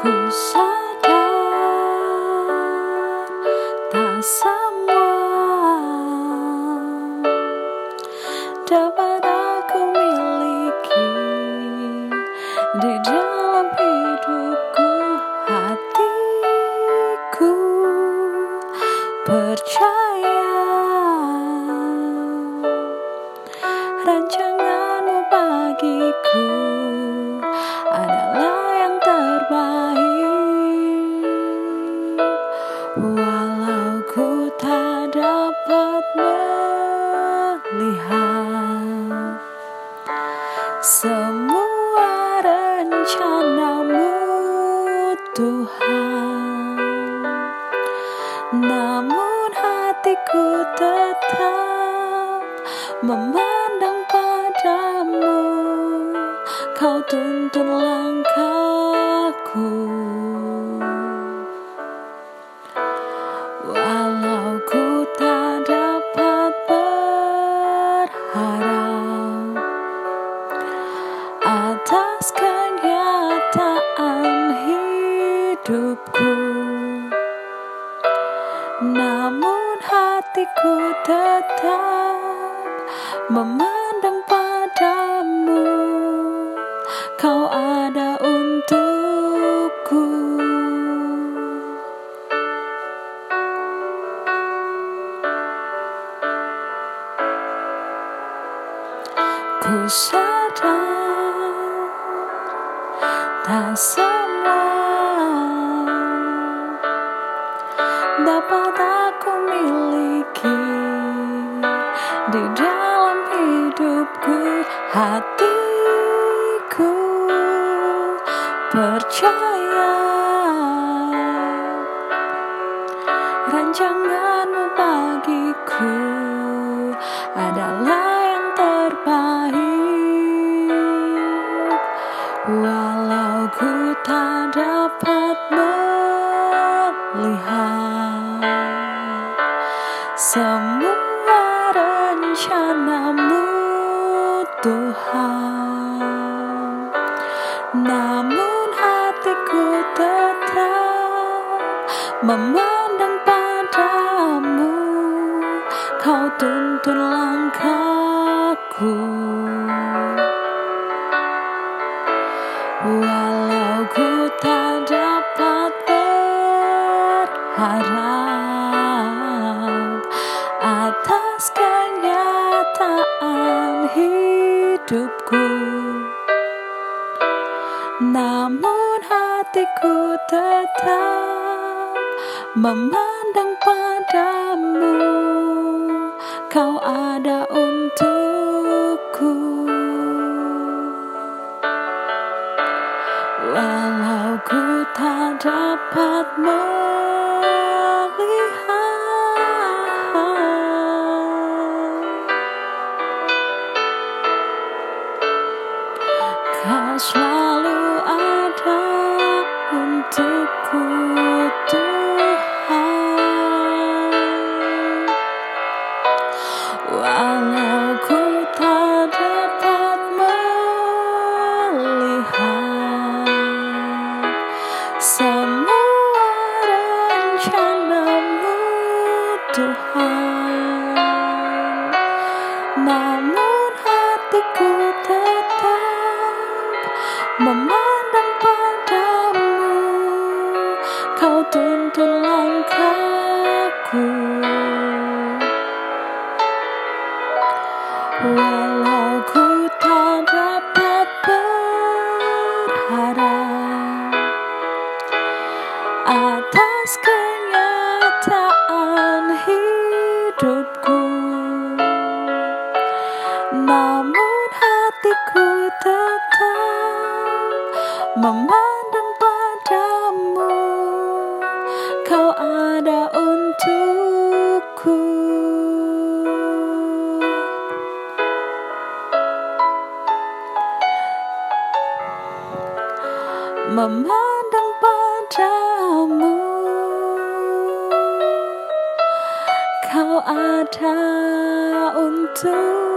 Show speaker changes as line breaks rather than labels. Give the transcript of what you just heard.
Ku sadar tak semua dapat aku miliki di walau ku tak dapat melihat semua rencanamu Tuhan. Namun hatiku tetap memandang padamu. Kau tuntun langkahku tetap memandang padamu. Kau ada untukku. Ku sadar tak semua dapat di dalam hidupku hatiku percaya. Rancanganmu bagiku namun hatiku tetap memandang padamu. Kau tuntun langkahku. Walau ku tak dapat berharap Atas kenyataan hidupku Namun hatiku tetap memandang padamu. Kau ada untukku. Walau ku tak dapat Namun hatiku tetap memandang padamu. Kau tuntun langkahku Namun hatiku tetap memandang padamu. Kau ada untukku. Memandang padamu. Kau ada untuk